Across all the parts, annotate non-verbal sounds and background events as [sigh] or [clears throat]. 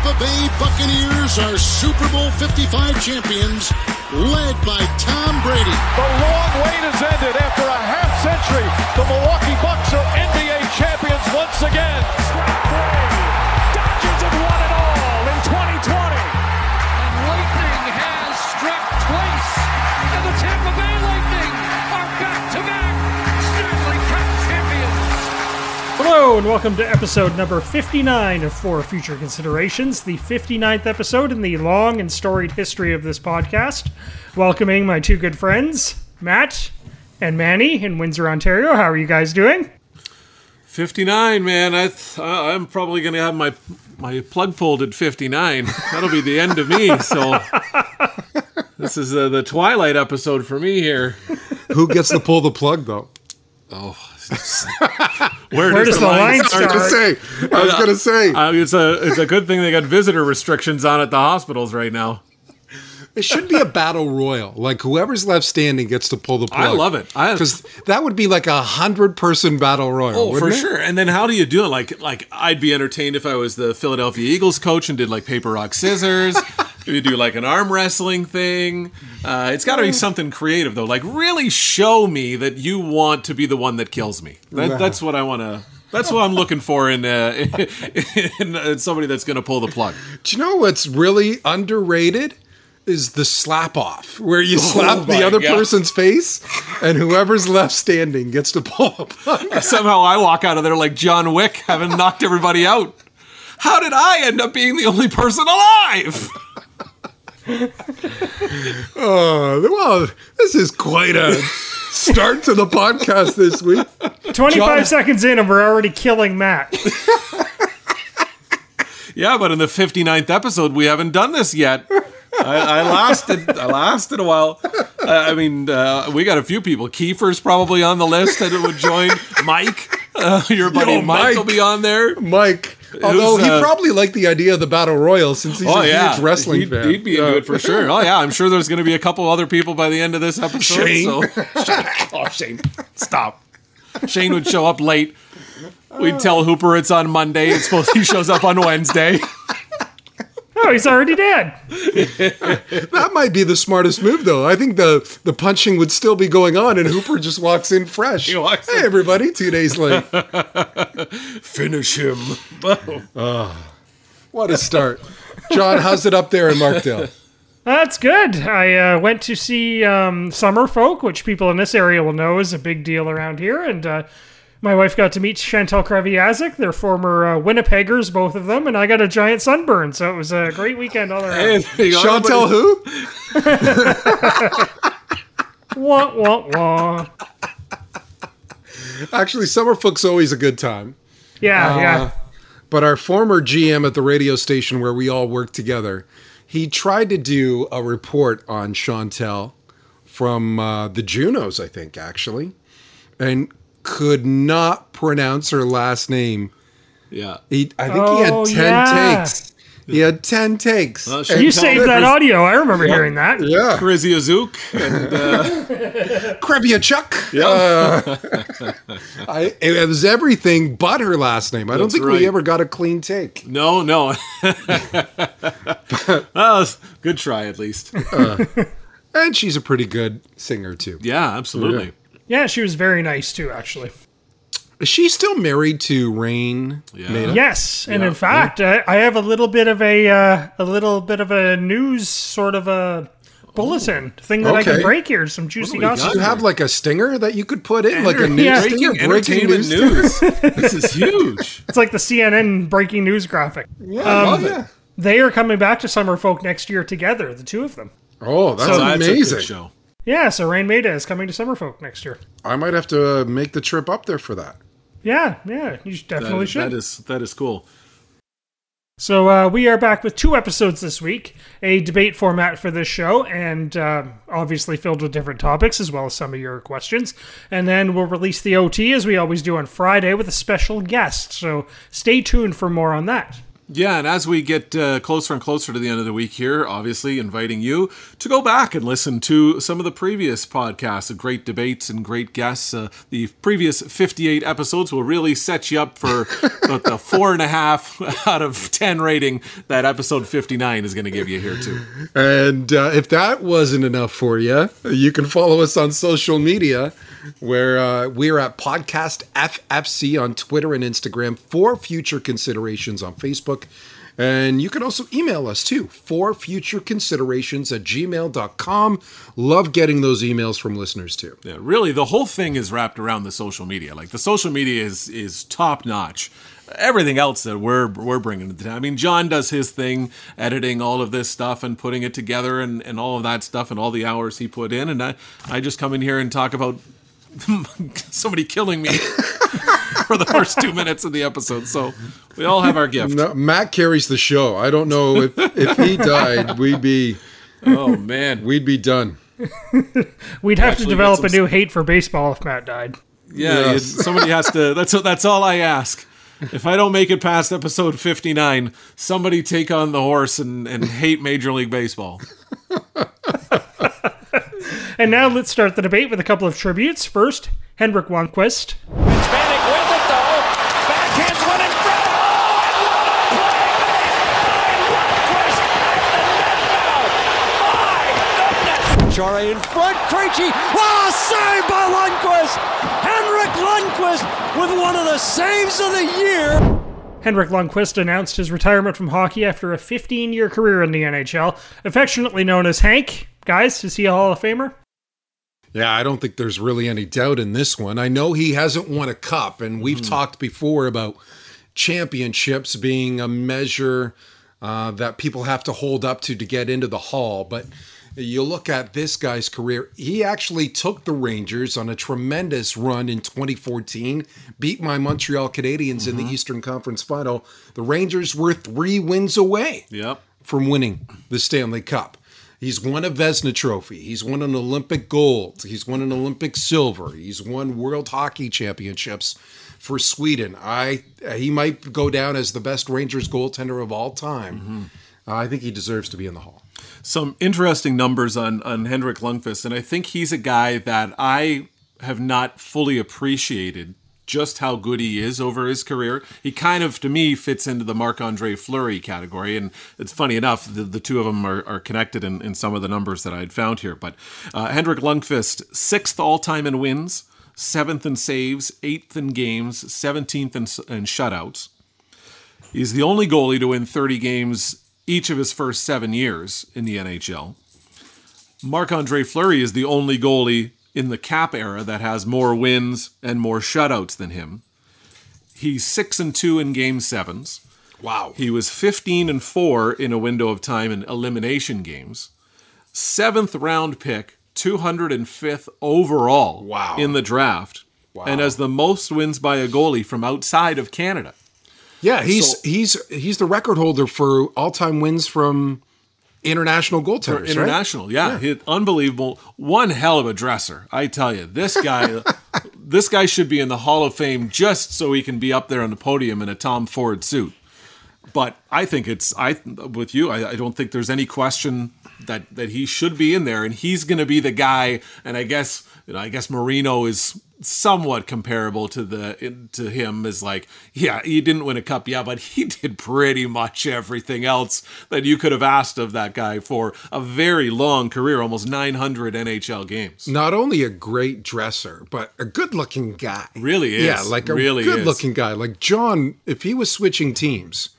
Tampa Bay Buccaneers are Super Bowl 55 champions, led by Tom Brady. The long wait has ended after a half century. The Milwaukee Bucks are NBA champions once again. Dodgers have won it all in 2020. And lightning has struck twice. And the Tampa Bay Lightning Hello, and welcome to episode number 59 of For Future Considerations, the 59th episode in the long and storied history of this podcast. Welcoming my two good friends, Matt and Manny in Windsor, Ontario. How are you guys doing? 59, man. I th- I- I'm probably going to have my my plug pulled at 59. That'll be the end of me. So this is uh, the twilight episode for me here. Who gets to pull the plug though? [laughs] Where, Where does the line start? I was gonna say. I was gonna say. Uh, it's a it's a good thing they got visitor restrictions on at the hospitals right now. It should be a battle royal. Like whoever's left standing gets to pull the plug. I love it. I because that would be like a hundred person battle royal. Oh, for it? sure. And then how do you do it? Like, like I'd be entertained if I was the Philadelphia Eagles coach and did like paper rock scissors. [laughs] you do like an arm wrestling thing. Uh, it's got to be something creative though. Like, really show me that you want to be the one that kills me. That, that's what I want to. That's what I'm looking for in, uh, [laughs] in, in somebody that's going to pull the plug. Do you know what's really underrated? Is the slap off where you slap my the other God. person's face, and whoever's left standing gets to pull the plug. [laughs] Somehow I walk out of there like John Wick, having knocked everybody out. How did I end up being the only person alive? Oh, [laughs] well, this is quite a start to the podcast this week. 25 John- seconds in, and we're already killing Matt. [laughs] Yeah, but in the 59th episode, we haven't done this yet. I, I lasted. I lasted a while. I, I mean, uh, we got a few people. Kiefer's probably on the list that it would join. Mike, uh, your buddy Yo, Mike, will be on there. Mike, [laughs] although he uh, probably liked the idea of the battle royal since he's Oh a yeah, huge wrestling he'd, fan. he'd be into it for sure. Oh yeah, I'm sure there's going to be a couple other people by the end of this [laughs] episode. Shane. So. Shane. [laughs] Oh Shane, stop. Shane would show up late. We'd tell Hooper it's on Monday. It's supposed he shows up on Wednesday. Oh, he's already dead. [laughs] That might be the smartest move, though. I think the the punching would still be going on, and Hooper just walks in fresh. He walks hey, in. everybody! Two days late. [laughs] Finish him. oh What a start, John. How's it up there in Markdale? That's good. I uh, went to see um, Summerfolk, which people in this area will know is a big deal around here, and uh, my wife got to meet Chantal Kreviazuk. They're former uh, Winnipeggers, both of them, and I got a giant sunburn, so it was a great weekend all around. Hey, there. Chantal, who? [laughs] Wah, wah, wah. Actually, Summerfolk's always a good time. Yeah, Uh, yeah. But our former GM at the radio station where we all worked together, he tried to do a report on Chantal from uh, the Junos, I think, actually, and could not pronounce her last name. Yeah. He, I think Oh, he had 10 yeah. takes. He had 10 takes. Well, And- Chantal- You saved that audio. I remember hearing that. yeah. Crazy Azook and uh, [laughs] Chuck. Uh, [laughs] I, it was everything but her last name. I don't think right. we ever got a clean take. no, no. [laughs] well, good try at least. And she's a pretty good singer, too. Yeah, absolutely. Yeah, she was very nice too, actually. Is she still married to Raine? Yeah. Maida? Yes, and Yeah. in fact, I, I have a little bit of a uh, a little bit of a news sort of a bulletin thing that I can break here. Some juicy gossip. Do you have like a stinger that you could put in, like a news Yeah. stinger? Breaking entertainment news. [laughs] this is huge. It's like the CNN breaking news graphic. Yeah, I love it. They are coming back to Summerfolk next year together, the two of them. Oh, that's That's a good amazing. show. Yeah, so Raine Maida is coming to Summerfolk next year. I might have to uh, make the trip up there for that. Yeah, yeah, you definitely That, should. that is that is cool. So uh, we are back with two episodes this week, a debate format for this show, and uh, obviously filled with different topics as well as some of your questions. And then we'll release the OT as we always do on Friday with a special guest. So stay tuned for more on that. Yeah, and as we get uh, closer and closer to the end of the week here, obviously inviting you to go back and listen to some of the previous podcasts of great debates and great guests. Uh, the previous 58 episodes will really set you up for [laughs] about the four and a half out of 10 rating that episode 59 is going to give you here, too. And uh, if that wasn't enough for you, you can follow us on social media where uh, we're at Podcast FFC on Twitter and Instagram for future considerations on Facebook. And you can also email us too for future considerations at gmail.com. Love getting those emails from listeners too. Yeah, really, the whole thing is wrapped around the social media. Like the social media is is top notch. Everything else that we're we're bringing to the I mean, John does his thing, editing all of this stuff and putting it together, and, and all of that stuff, and all the hours he put in. And I I just come in here and talk about [laughs] somebody killing me [laughs] for the first two minutes of the episode. So we all have our gift. No, Matt carries the show. I don't know if if he [laughs] died, we'd be Oh man, we'd be done. We'd have to develop a get some- new hate for baseball if Matt died. yeah. Yes. somebody has to. That's that's all I ask. If I don't make it past episode fifty nine, somebody take on the horse and, and hate Major League Baseball. And now let's start the debate with a couple of tributes. First, Henrik Lundqvist. Hispanic with it though. Backhands one in front. Oh, and what a play by Lundqvist at the net now. My goodness. Chara in front. Krejci. Ah, wow, save by Lundqvist. Henrik Lundqvist with one of the saves of the year. Henrik Lundqvist announced his retirement from hockey after a 15 year career in the NHL, affectionately known as Hank. Guys, is he a Hall of Famer? Yeah, I don't think there's really any doubt in this one. I know he hasn't won a cup, and we've talked before about championships being a measure uh, that people have to hold up to to get into the hall. But you look at this guy's career, he actually took the Rangers on a tremendous run in 2014, beat my Montreal Canadiens in the Eastern Conference final. The Rangers were three wins away Yep. from winning the Stanley Cup. He's won a Vezina Trophy. He's won an Olympic gold. He's won an Olympic silver. He's won World Hockey Championships for Sweden. I he might go down as the best Rangers goaltender of all time. Mm-hmm. I think he deserves to be in the Hall. some interesting numbers on on Henrik Lundqvist, and I think he's a guy that I have not fully appreciated just how good he is over his career. He kind of, to me, fits into the Marc Andre Fleury category, and it's funny enough the, the two of them are, are connected in, in some of the numbers that I had found here. But uh, Henrik Lundqvist, sixth all time in wins, seventh in saves, eighth in games, seventeenth in, in shutouts. He's the only goalie to win 30 games each of his first seven years in the NHL. Marc Andre Fleury is the only goalie in the cap era that has more wins and more shutouts than him. He's 6 and 2 in game sevens. Wow. He was 15 and 4 in a window of time in elimination games. Seventh round pick, 205th overall Wow. in the draft. And as the most wins by a goalie from outside of Canada. Yeah, he's So- he's he's the record holder for all-time wins from international goaltenders. right? international. Yeah, He- unbelievable. One hell of a dresser, I tell you. This guy, [laughs] this guy should be in the Hall of Fame just so he can be up there on the podium in a Tom Ford suit. But I think it's I with you. I, I don't think there's any question that that he should be in there, and he's going to be the guy. And I guess you know, I guess Marino is somewhat comparable to the to him as like yeah he didn't win a cup yeah but he [laughs] did pretty much everything else that you could have asked of that guy for a very long career almost 900 nhl games Not only a great dresser, but a good-looking guy. Really is. Yeah, like a Really is. good-looking guy. Like John, if he was switching teams,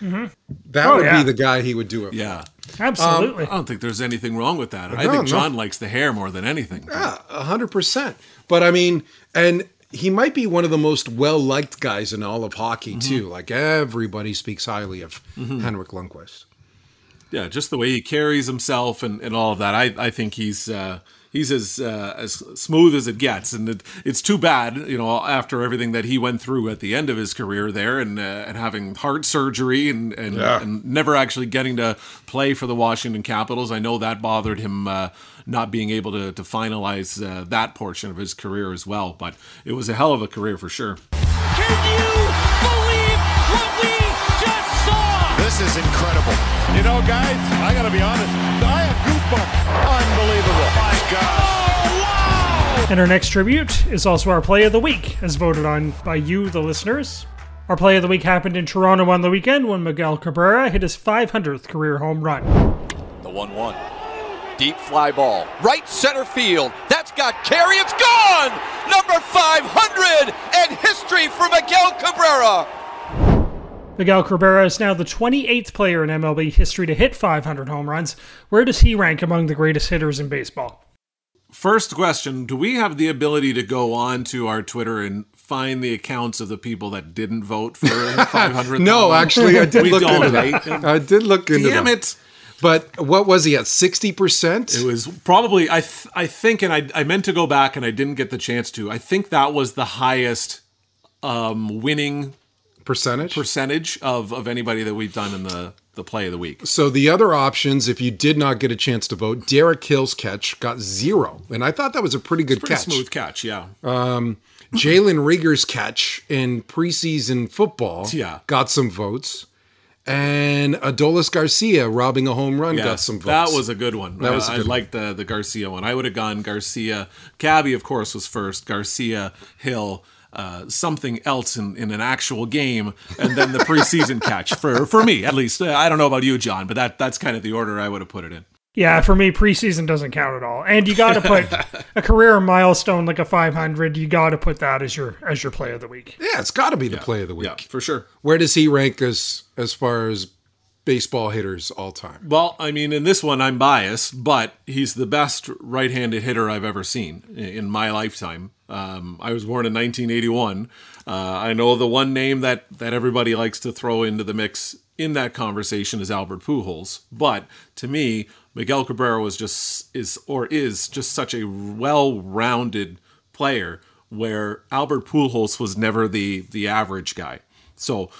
that Oh, would yeah. be the guy he would do it. for. yeah Absolutely. i don't think there's anything wrong with that i No, think no. john likes the hair more than anything Yeah, a hundred percent. But I mean, and he might be one of the most well-liked guys in all of hockey Mm-hmm. too. Like everybody speaks highly of Henrik Lundqvist. yeah, just the way he carries himself and, and all of that. I, I think he's uh, he's as uh, as smooth as it gets, and it, it's too bad, you know, after everything that he went through at the end of his career there, and uh, and having heart surgery and and, Yeah. and never actually getting to play for the Washington Capitals. I know that bothered him. Uh, not being able to, to finalize uh, that portion of his career as well, but it was a hell of a career for sure. Can you believe what we just saw? This is incredible. You know, guys, I got to be honest. I have goosebumps. Unbelievable. Oh, My God. And our next tribute is also our play of the week, as voted on by you, the listeners. Our play of the week happened in Toronto on the weekend when Miguel Cabrera hit his 500th career home run. The 1 1. Deep fly ball. Right center field. That's got carry. It's gone! Number 500 and history for Miguel Cabrera. Miguel Cabrera is now the 28th player in MLB history to hit 500 home runs. Where does he rank among the greatest hitters in baseball? First question Do we have the ability to go on to our Twitter and find the accounts of the people that didn't vote for [laughs] 500? No, actually, I did We look into that. I did look into Damn that. it. But what was he at? Sixty percent. It was probably I th- I think and I I meant to go back and I didn't get the chance to. I think that was the highest um, winning percentage. percentage of of anybody that we've done in the the play of the week. So the other options, if you did not get a chance to vote, Derek Hill's catch got zero, and I thought that was a pretty good Pretty catch. smooth catch, yeah. Um, Jalen Reagor's catch in preseason football Yeah. got some votes, and Adolis Garcia robbing a home run got some votes. That was a good one. That was a I liked the the Garcia one. I would have gone Garcia. Cabby, of course, was first. Garcia, Hill, uh, something else in, in an actual game, and then the preseason [laughs] catch for for me at least. Uh, I don't know about you, John, but that that's kind of the order I would have put it in. Yeah, for me, preseason doesn't count at all. And you got to [laughs] put a career milestone like a 500. You got to put that as your as your play of the week. yeah, it's got to be the play of the week. Yeah, for sure. Where does he rank as as far as baseball hitters all time? Well, I mean, in this one, I'm biased, but he's the best right-handed hitter I've ever seen in my lifetime. Um, I was born in 1981. Uh, I know the one name that that everybody likes to throw into the mix in that conversation is Albert Pujols, but to me, Miguel Cabrera was just is or is just such a well-rounded player where Albert Pujols was never the the average guy. So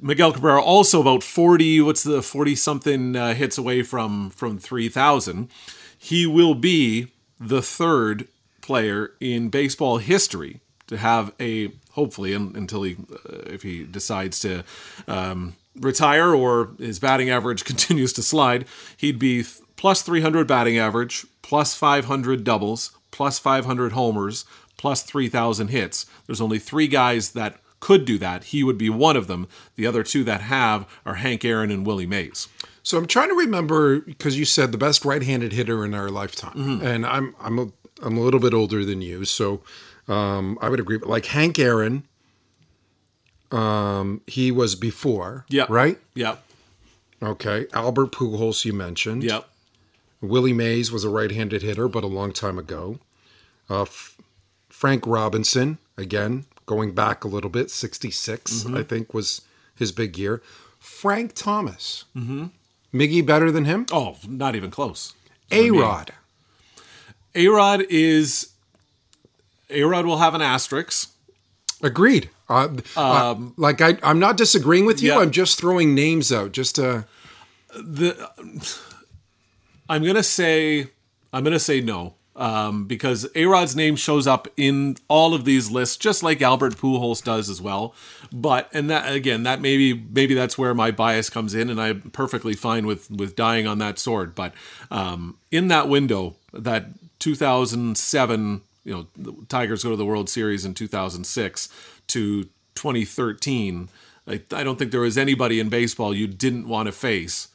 Miguel Cabrera also about 40 what's the 40 something uh, hits away from from 3000 he will be the third player in baseball history to have a hopefully un, until he uh, if he decides to um, retire or his batting average [laughs] continues to slide he'd be plus 300 batting average plus 500 doubles plus 500 homers plus 3000 hits. There's only three guys that could do that. He would be one of them. The other two that have are Hank Aaron and Willie Mays. So I'm trying to remember because you said the best right-handed hitter in our lifetime, Mm-hmm. and I'm I'm a I'm a little bit older than you, so um, I would agree. But like Hank Aaron, um, he was before, Yeah. right? Yep. Okay, Albert Pujols you mentioned. Yep. Willie Mays was a right-handed hitter, but a long time ago. Uh, F- Frank Robinson, again going back a little bit, 66 Mm-hmm. I think was his big year. Frank Thomas, mm-hmm. Miggy better than him. Oh, not even close. A Rod, A Rod is. A Rod will have an asterisk. agreed. Uh, uh, like I, I'm not disagreeing with you. Um, yeah. I'm just throwing names out, just to. the I'm gonna say I'm gonna say no um, because A Rod's name shows up in all of these lists, just like Albert Pujols does as well. But and that again, that maybe maybe that's where my bias comes in, and I'm perfectly fine with with dying on that sword. But um, in that window, that 2007, you know, the Tigers go to the World Series in 2006 to 2013. I, I don't think there was anybody in baseball you didn't want to face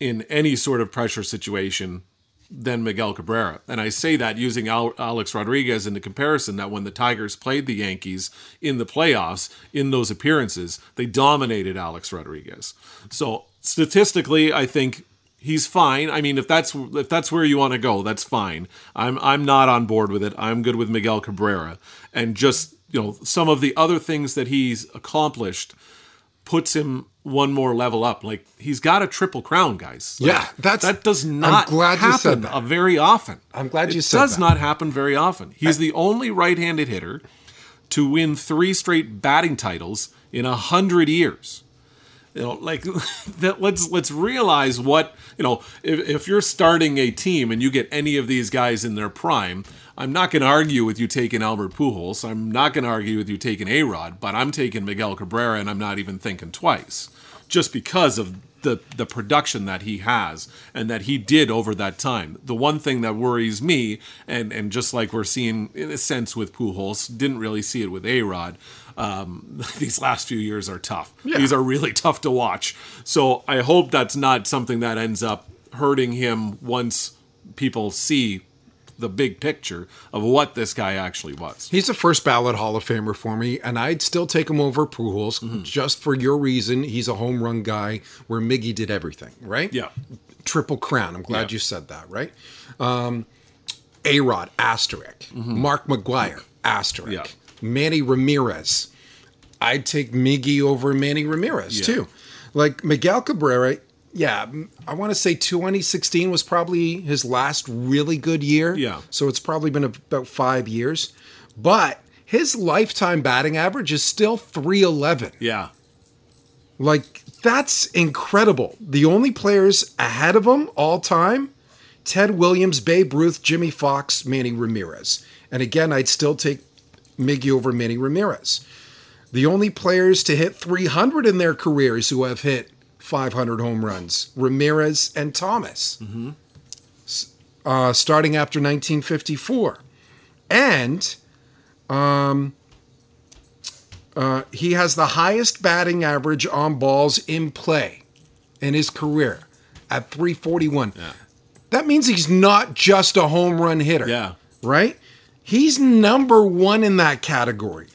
in any sort of pressure situation than Miguel Cabrera. And I say that using Al- Alex Rodriguez in the comparison that when the Tigers played the Yankees in the playoffs, in those appearances, they dominated Alex Rodriguez. So statistically, I think he's fine. I mean, if that's if that's where you want to go, that's fine. I'm I'm not on board with it. I'm good with Miguel Cabrera. And just, you know, some of the other things that he's accomplished puts him one more level up. Like he's got a triple crown, guys. Like, Yeah, that's- that does I'm not glad you happen said that. uh, very often. I'm glad it you said does that. not happen very often. He's the only right-handed hitter to win three straight batting titles in a hundred years. You know, like [laughs] that. Let's let's realize what you know. If, if you're starting a team and you get any of these guys in their prime, I'm not going to argue with you taking Albert Pujols. I'm not going to argue with you taking A Rod, but I'm taking Miguel Cabrera, and I'm not even thinking twice just because of the the production that he has and that he did over that time. The one thing that worries me, and and just like we're seeing in a sense with Pujols, didn't really see it with A Rod. Um, [laughs] these last few years are tough. These are really [laughs] tough to watch. So I hope that's not something that ends up hurting him once people see the big picture of what this guy actually was. He's a first ballot Hall of Famer for me, and I'd still take him over Pujols Mm-hmm. just for your reason. He's a home run guy where Miggy did everything, right? Yeah. Triple crown. I'm glad Yeah. you said that, right? Um, A Rod, asterisk. Mark McGwire, asterisk. Yeah. Manny Ramirez. I'd take Miggy over Manny Ramirez Yeah. too. Like Miguel Cabrera, yeah, I want to say 2016 was probably his last really good year. Yeah. So it's probably been about five years. But his lifetime batting average is still 311. Yeah. Like, that's incredible. The only players ahead of him all time Ted Williams, Babe Ruth, Jimmie Foxx, Manny Ramirez. And again, I'd still take Miggy over Manny Ramirez. The only players to hit 300 in their careers who have hit 500 home runs Ramirez and Thomas, S- uh, starting after 1954. And um, uh, he has the highest batting average on balls in play in his career at 341. That means he's not just a home run hitter. Yeah. Right? He's number one in that category.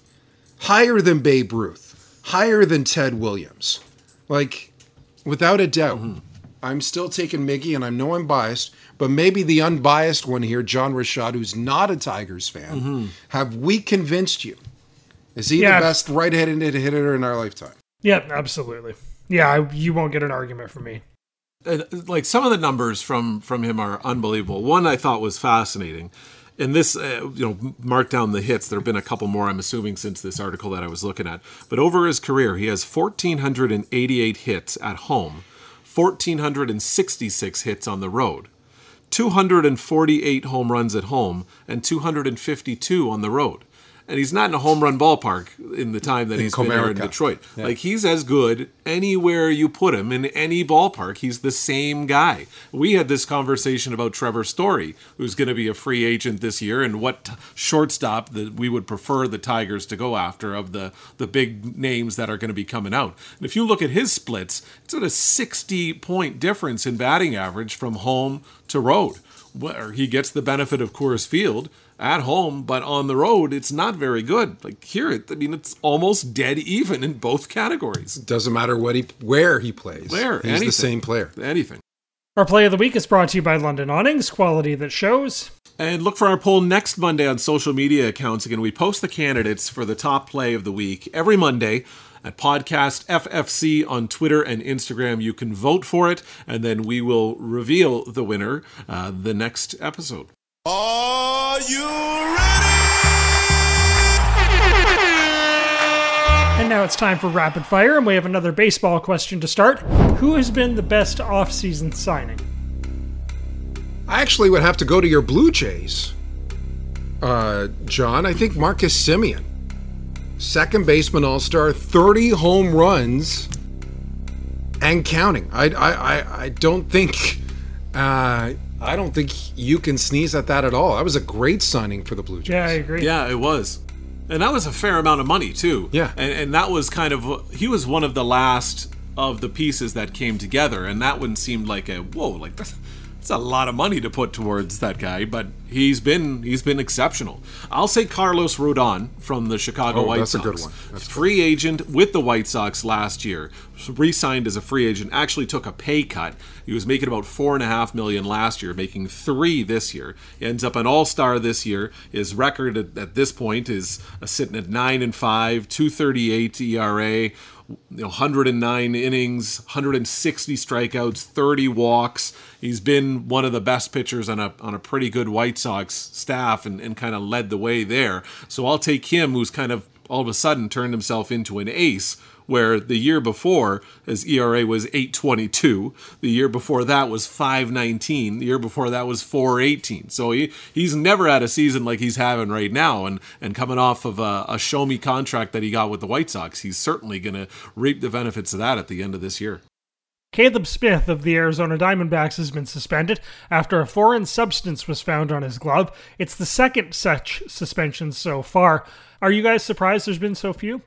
Higher than Babe Ruth, higher than Ted Williams. Like, without a doubt. I'm still taking Miggy, and I know I'm biased, but maybe the unbiased one here, John Rashad, who's not a Tigers fan, have we convinced you? Is he Yeah. the best right-handed hitter in our lifetime? Yeah, absolutely. Yeah, I, you won't get an argument from me. uh, like some of the numbers from from him are unbelievable. One I thought was fascinating, and this uh, you know mark down the hits. There have been a couple more, I'm assuming, since this article that I was looking at. But over his career, he has 1,488 hits at home, 1,466 hits on the road, 248 home runs at home, and 252 on the road. And he's not in a home run ballpark in the time that In he's been there in Comerica. Detroit. Like he's as good anywhere you put him in any ballpark. He's the same guy. We had this conversation about Trevor Story, who's going to be a free agent this year, and what t- shortstop that we would prefer the Tigers to go after of the the big names that are going to be coming out. And if you look at his splits, it's at a 60 point difference in batting average from home to road where he gets the benefit of Coors Field at home, but on the road, it's not very good. Like here, it, I mean, it's almost dead even in both categories. Doesn't matter what he where he plays. Where he's anything. the same player. Anything. Our play of the week is brought to you by London Awnings, quality that shows. And look for our poll next Monday on social media accounts. Again, we post the candidates for the top play of the week every Monday at Podcast FFC on Twitter and Instagram. You can vote for it, and then we will reveal the winner uh, the next episode. Are you And now it's time for rapid fire, and we have another baseball question to start. Who has been the best offseason signing? I actually would have to go to your Blue Jays, uh, John. I think Marcus Semien, second baseman All Star, 30 home runs and counting. I, I, I, I don't think. Uh, I don't think you can sneeze at that at all. That was a great signing for the Blue Jays. Yeah, I agree. Yeah, it was. And that was a fair amount of money, too. Yeah. And, and that was kind of, he was one of the last of the pieces that came together. And that one seemed like a, whoa, like that's, that's a lot of money to put towards that guy. But he's been, he's been exceptional. I'll say Carlos Rodon from the Chicago Oh, White that's a Sox. good one. That's free agent with the White Sox last year. Re-signed as a free agent. Actually took a pay cut. He was making about four and a half million last year, making three this year. He ends up an All Star this year. His record at, at this point is uh, sitting at nine and five, two thirty eight ERA. You know, 109 innings, 160 strikeouts, 30 walks. He's been one of the best pitchers on a on a pretty good White Sox staff and, and kind of led the way there. So I'll take him, who's kind of all of a sudden turned himself into an ace where the year before his ERA was 822, the year before that was 519, the year before that was 418. So he, he's never had a season like he's having right now and and coming off of a, a show me contract that he got with the White Sox, he's certainly going to reap the benefits of that at the end of this year. Caleb Smith of the Arizona Diamondbacks has been suspended after a foreign substance was found on his glove. It's the second such suspension so far. Are you guys surprised there's been so few?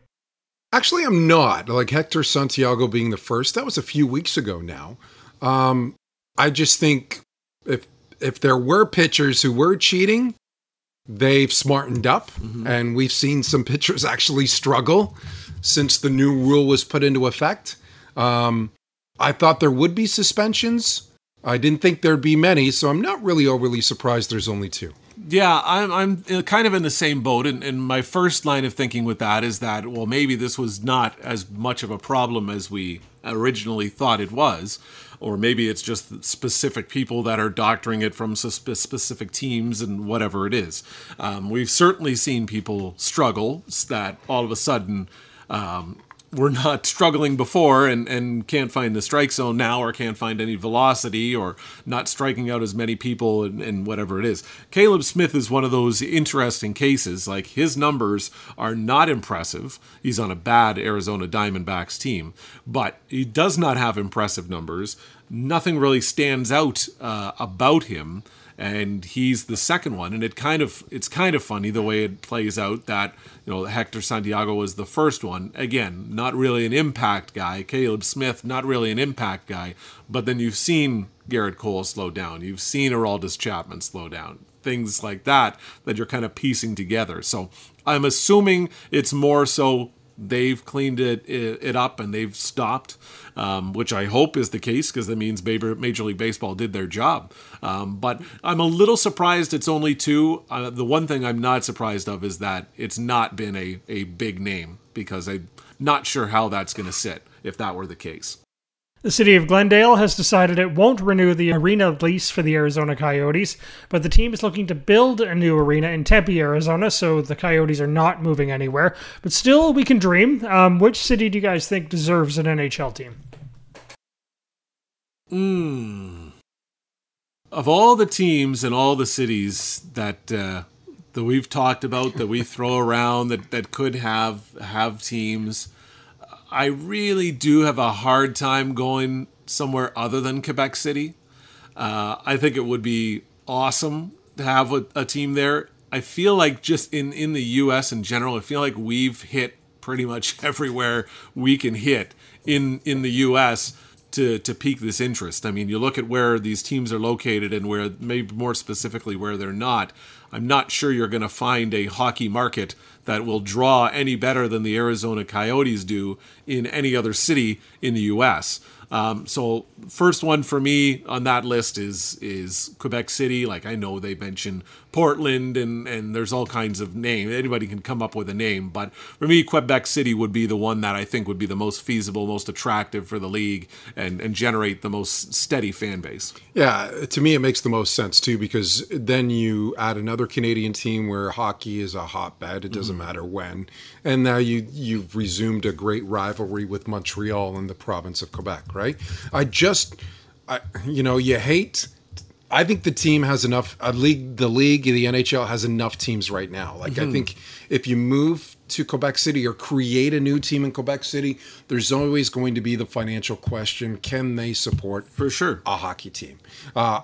Actually, I'm not. Like Hector Santiago being the first, that was a few weeks ago now. Um, I just think if if there were pitchers who were cheating, they've smartened up, mm-hmm. and we've seen some pitchers actually struggle since the new rule was put into effect. Um, I thought there would be suspensions. I didn't think there'd be many, so I'm not really overly surprised there's only two. Yeah, I'm, I'm kind of in the same boat. And, and, my first line of thinking with that is that, well, maybe this was not as much of a problem as we originally thought it was. Or maybe it's just specific people that are doctoring it from specific teams and whatever it is. Um, we've certainly seen people struggle that all of a sudden um, were not struggling before and, and can't find the strike zone now or can't find any velocity or not striking out as many people and, and, whatever it is. Caleb Smith is one of those interesting cases. Like his numbers are not impressive. He's on a bad Arizona Diamondbacks team, but he does not have impressive numbers. Nothing really stands out uh, about him and he's the second one. And it kind of it's kind of funny the way it plays out that you know Hector Santiago was the first one. Again not really an impact guy. Caleb Smith not really an impact guy. But then you've seen Gerrit Cole slow down. You've seen Aroldis Chapman slow down. Things like that that you're kind of piecing together. So I'm assuming it's more so they've cleaned it, it, it up and they've stopped, um, which I hope is the case because that means Major League Baseball did their job. Um, but I'm a little surprised it's only two. Uh, the one thing I'm not surprised of is that it's not been a, a big name because I'm not sure how that's going to sit if that were the case. The city of Glendale has decided it won't renew the arena lease for the Arizona Coyotes, but the team is looking to build a new arena in Tempe, Arizona, so the Coyotes are not moving anywhere. But still, we can dream. Um, which city do you guys think deserves an NHL team? Hmm. Of all the teams and all the cities that uh, that we've talked about, that we throw around, that that could have have teams I really do have a hard time going somewhere other than Quebec City. Uh, I think it would be awesome to have a, a, team there. I feel like just in, in the U.S. in general, I feel like we've hit pretty much [laughs] everywhere we can hit in in the U.S. to to pique this interest. I mean, you look at where these teams are located and where maybe more specifically where they're not. I'm not sure you're going to find a hockey market that will draw any better than the Arizona Coyotes do in any other city in the U.S. Um, so first one for me on that list is is Quebec City. Like I know they mention Portland and and there's all kinds of names. Anybody can come up with a name, but for me, Quebec City would be the one that I think would be the most feasible, most attractive for the league, and and generate the most steady fan base. Yeah, to me, it makes the most sense too because then you add another Canadian team where hockey is a hotbed. It doesn't mm-hmm. matter when, and now you you've resumed a great rivalry with Montreal in the province of Quebec right? I just, I, you know, you hate. I think the team has enough. A league, the league, the NHL has enough teams right now. Like mm-hmm. I think if you move to Quebec City or create a new team in Quebec City, there's always going to be the financial question: Can they support for sure a hockey team? Uh,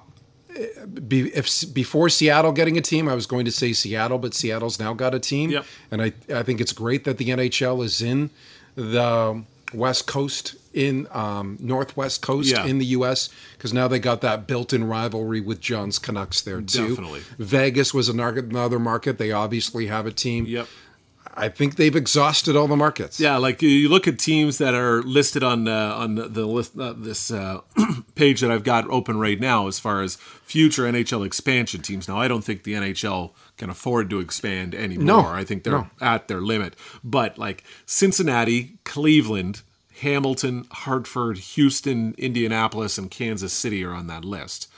be, if before Seattle getting a team, I was going to say Seattle, but Seattle's now got a team, yep. and I I think it's great that the NHL is in the West Coast in um, Northwest Coast yeah. in the U.S. because now they got that built-in rivalry with John's Canucks there too. Definitely. Vegas was another market. They obviously have a team. Yep. I think they've exhausted all the markets. Yeah, like you look at teams that are listed on uh, on the list uh, this uh, [clears throat] page that I've got open right now as far as future NHL expansion teams. Now, I don't think the NHL can afford to expand anymore. No, I think they're no. at their limit. But like Cincinnati, Cleveland, Hamilton, Hartford, Houston, Indianapolis, and Kansas City are on that list.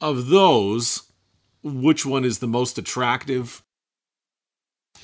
Of those, which one is the most attractive?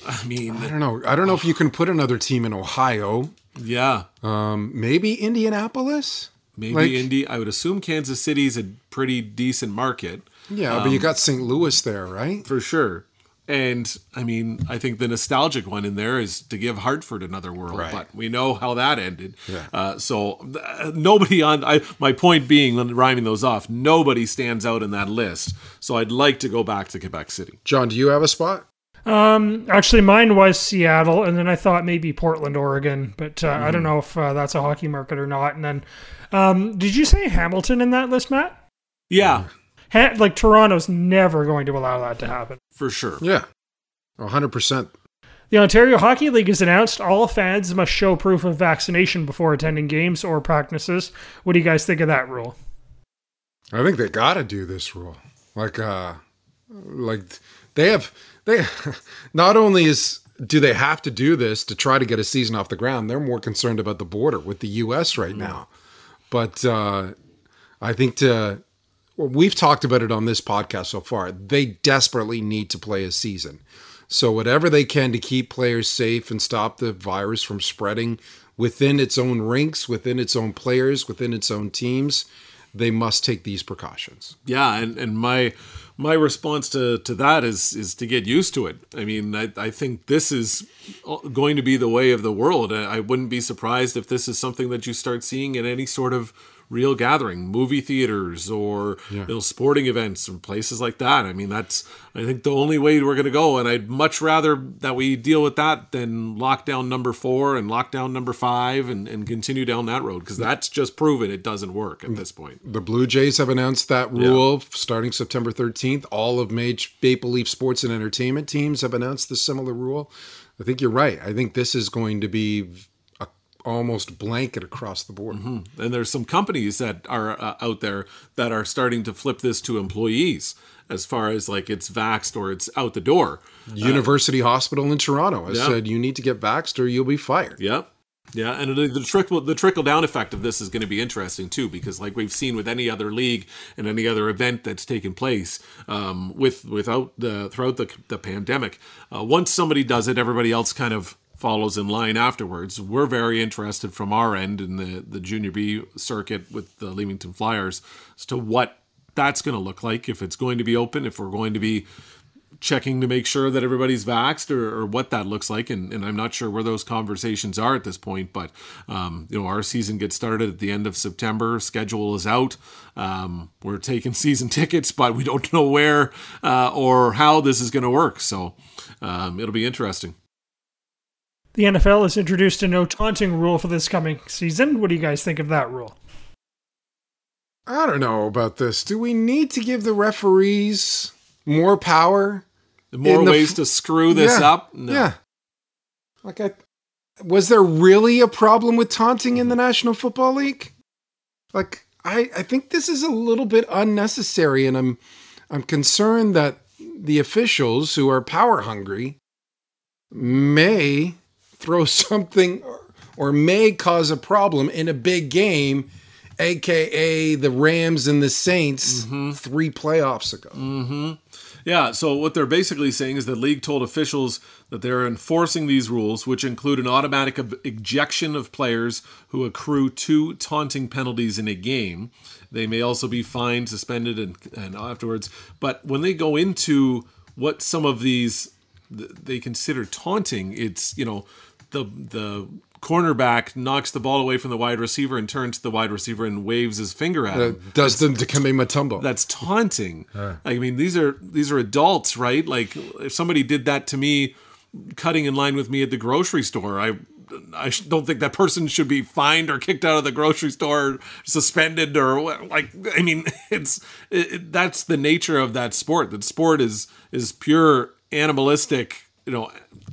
I mean, I don't know. I don't know if you can put another team in Ohio. yeah, Um, maybe Indianapolis. Maybe Like- Indy. I would assume Kansas City's a pretty decent market. Yeah, but you got St. Louis there, right? for sure. And I mean, I think the nostalgic one in there is to give Hartford another world, Right. but we know how that ended. Yeah. Uh, so uh, nobody on I, my point being, rhyming those off, nobody stands out in that list. So I'd like to go back to Quebec City. John, do you have a spot? Um, actually, mine was Seattle, and then I thought maybe Portland, Oregon, but uh, I Mm-hmm. don't know if uh, that's a hockey market or not. And then, um, did you say Hamilton in that list, Matt? Yeah, Ha- like Toronto's never going to allow that to happen. for sure. Yeah, hundred percent. The Ontario Hockey League has announced all fans must show proof of vaccination before attending games or practices. What do you guys think of that rule? I think they got to do this rule. Like, uh, like they have they. [laughs] Not only is do they have to do this to try to get a season off the ground, they're more concerned about the border with the U.S. right now. But uh, I think to well, we've talked about it on this podcast so far. They desperately need to play a season. So whatever they can to keep players safe and stop the virus from spreading within its own rinks, within its own players, within its own teams, they must take these precautions. Yeah, and, and my my response to, to that is is to get used to it. I mean, I, I think this is uh, going to be the way of the world. I I wouldn't be surprised if this is something that you start seeing in any sort of real gathering, movie theaters or you know, sporting events and places like that. I mean, that's I think the only way we're going to go. And I'd much rather that we deal with that than lockdown number four and lockdown number five and, and continue down that road because that's just proven it doesn't work at this point. The Blue Jays have announced that rule starting September 13th. All of major Maple Leaf sports and entertainment teams have announced the similar rule. I think you're right. I think this is going to be almost blanket across the board. And there's some companies that are uh, out there that are starting to flip this to employees as far as like it's vaxxed or it's out the door. University Hospital in Toronto has Yeah. said you need to get vaxxed or you'll be fired. Yep. Yeah, and the, the trickle the trickle down effect of this is going to be interesting too, because like we've seen with any other league and any other event that's taken place, um, with without the throughout the the pandemic, uh, once somebody does it, everybody else kind of follows in line afterwards. We're very interested from our end in the the junior B circuit with the Leamington Flyers as to what that's going to look like if it's going to be open, if we're going to be checking to make sure that everybody's vaxxed or, or what that looks like. And, and I'm not sure where those conversations are at this point, but, um, you know, our season gets started at the end of September. Schedule is out. Um, we're taking [laughs] season tickets, but we don't know where uh, or how this is going to work. So um, it'll be interesting. The NFL has introduced a no taunting rule for this coming season. What do you guys think of that rule? I don't know about this. Do we need to give the referees more power? More the ways f- to screw this Yeah, up? No. Yeah. Like I was there really a problem with taunting in the National Football League? Like I I think this is a little bit unnecessary and I'm I'm concerned that the officials who are power hungry may throw [laughs] something or, or may cause a problem in a big game aka the Rams and the Saints mm-hmm. 3 playoffs ago. Mm-hmm. Yeah, so what they're basically saying is the league told officials that they're enforcing these rules, which include an automatic ejection of players who accrue two taunting penalties in a game. They may also be fined, suspended, and, and afterwards. But when they go into what some of these they consider taunting, it's you know the the cornerback knocks the ball away from the wide receiver and turns to the wide receiver and waves his finger at Uh, him does the Dikembe Mutombo. that's taunting. [laughs] I mean, these are these are adults, right? Like if somebody did that to me, cutting in line with me at the grocery store, I I don't think that person should be fined or kicked out of the grocery store, suspended or like. I mean, [laughs] it's it, it- that's the nature of that sport. That sport is is pure animalistic, you know,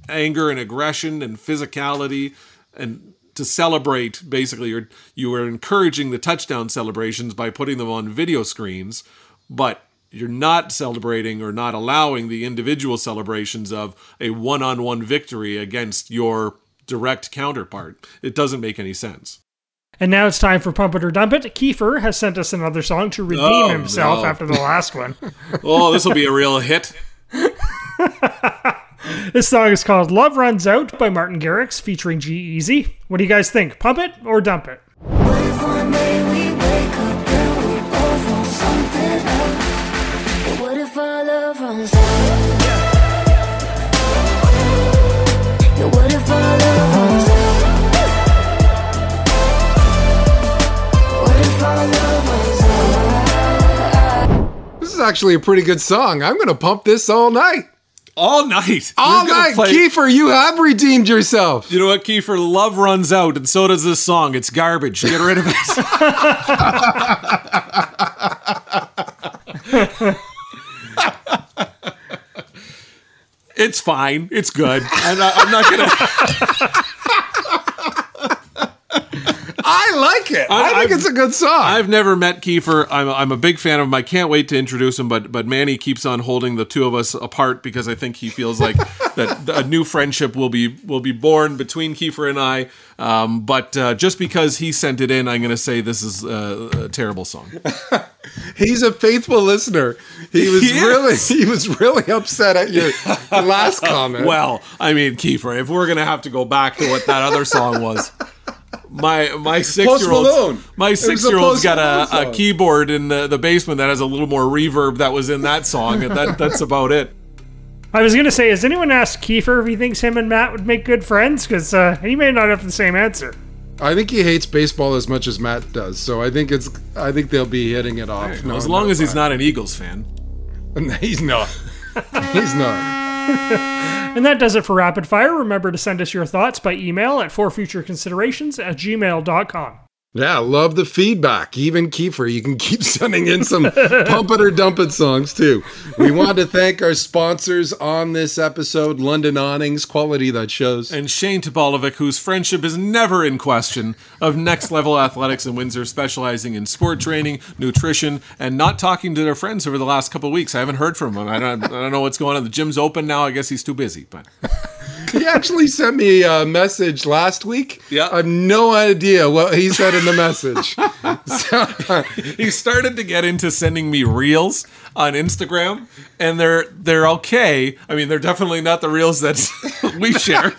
anger and aggression and physicality and to celebrate basically you're you are encouraging the touchdown celebrations by putting them on video screens but you're not celebrating or not allowing the individual celebrations of a one-on-one victory against your direct counterpart it doesn't make any sense And now it's time for Pump It or Dump It. Kiefer has sent us another song to redeem Oh, himself no. after the last one. [laughs] oh this will be a real hit [laughs] This song is called Love Runs Out by Martin Garrix featuring G-Eazy. What do you guys think? Pump it or dump it? This is actually a pretty good song. I'm going to pump this all night. All night. All night. play- Kiefer, you have redeemed yourself. You know what, Kiefer? Love runs out, and so does this song. It's garbage. Get rid of it. [laughs] it's fine. It's good. And I, I'm not gonna. [laughs] I like it. I, I- think I've- it's a good song. I've never met Kiefer. I'm, I'm a big fan of him. I can't wait to introduce him. But but Manny keeps on holding the two of us apart because I think he feels like [laughs] that a new friendship will be will be born between Kiefer and I. Um, but uh, just because he sent it in, I'm going to say this is uh, a terrible song. [laughs] He's a faithful listener. He was He really [laughs] he was really upset at your last comment. Well, I mean, Kiefer, if we're gonna have to go back to what that other song was, my my six year Malone. old my It was a six year old's Post got a, a keyboard in the, the basement that has a little more reverb that was in that song, and that that's about it. I was gonna say, has anyone asked Kiefer if he thinks him and Matt would make good friends? Because uh, he may not have the same answer. I think he hates baseball as much as Matt does. So I think it's I think they'll be hitting it off. No, as long as he's not an Eagles fan. [laughs] he's not. he's not. [laughs] And that does it for Rapid Fire. Remember to send us your thoughts by email at forfutureconsiderations at gmail.com. Yeah, love the feedback. Even Kiefer, you can [laughs] keep sending in some [laughs] pump it or dump it songs too. We want to thank our sponsors on this episode London Awnings, quality that shows. And Shane Topalovic, whose friendship is never in question, of Next Level Athletics in Windsor, specializing in sport training, nutrition, and not talking to their friends over the last couple of weeks. I haven't heard from him. I don't, I don't know what's going on. The gym's open now. I guess he's too busy. But He actually sent me a message last week. Yeah. I have no idea what he said in the message. [laughs] So, he started to get into sending me reels on Instagram, and they're they're okay. I mean, they're definitely not the reels that [laughs] we share.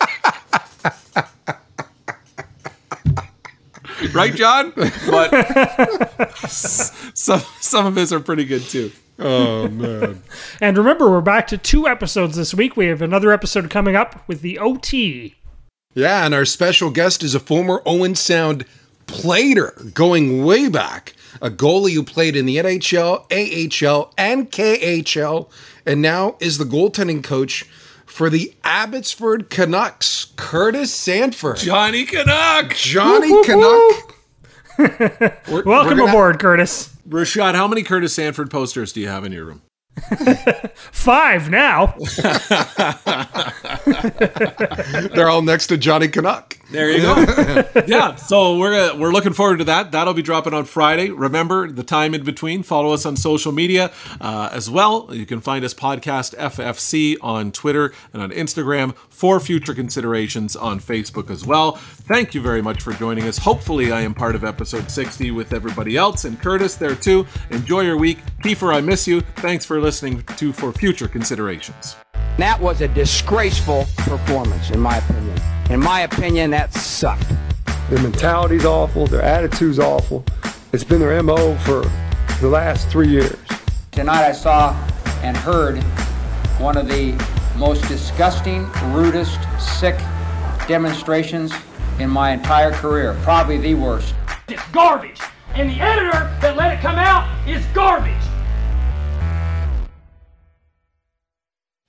right, John? But [laughs] some some of his are pretty good too. Oh man. [laughs] And remember, we're back to two episodes this week. We have another episode coming up with the OT. Yeah, and our special guest is a former Owen Sound plater going way back. A goalie who played in the NHL, AHL, and KHL, and now is the goaltending coach for the Abbotsford Canucks, Curtis Sanford. Johnny Canuck. Johnny Canuck. We're- we're Welcome gonna- aboard, Curtis. Rashad, how many Curtis Sanford posters do you have in your room? [laughs] Five now. [laughs] They're all next to Johnny Canuck. There you go. [laughs] yeah, so we're uh, we're looking forward to that. That'll be dropping on Friday. Remember the time in between. Follow us on social media uh, as well. You can find us podcast FFC on Twitter and on Instagram. For future considerations on Facebook as well. Thank you very much for joining us. Hopefully, I am part of episode 60 with everybody else and Curtis there too. Enjoy your week. Kiefer, I miss you. Thanks for listening to For Future Considerations. That was a disgraceful performance, in my opinion. In my opinion, that sucked. Their mentality's awful. Their attitude's awful. It's been their MO for the last three years. Tonight I saw and heard one of the most disgusting, rudest, sick demonstrations in my entire career. Probably the worst. It's garbage. And the editor that let it come out is garbage.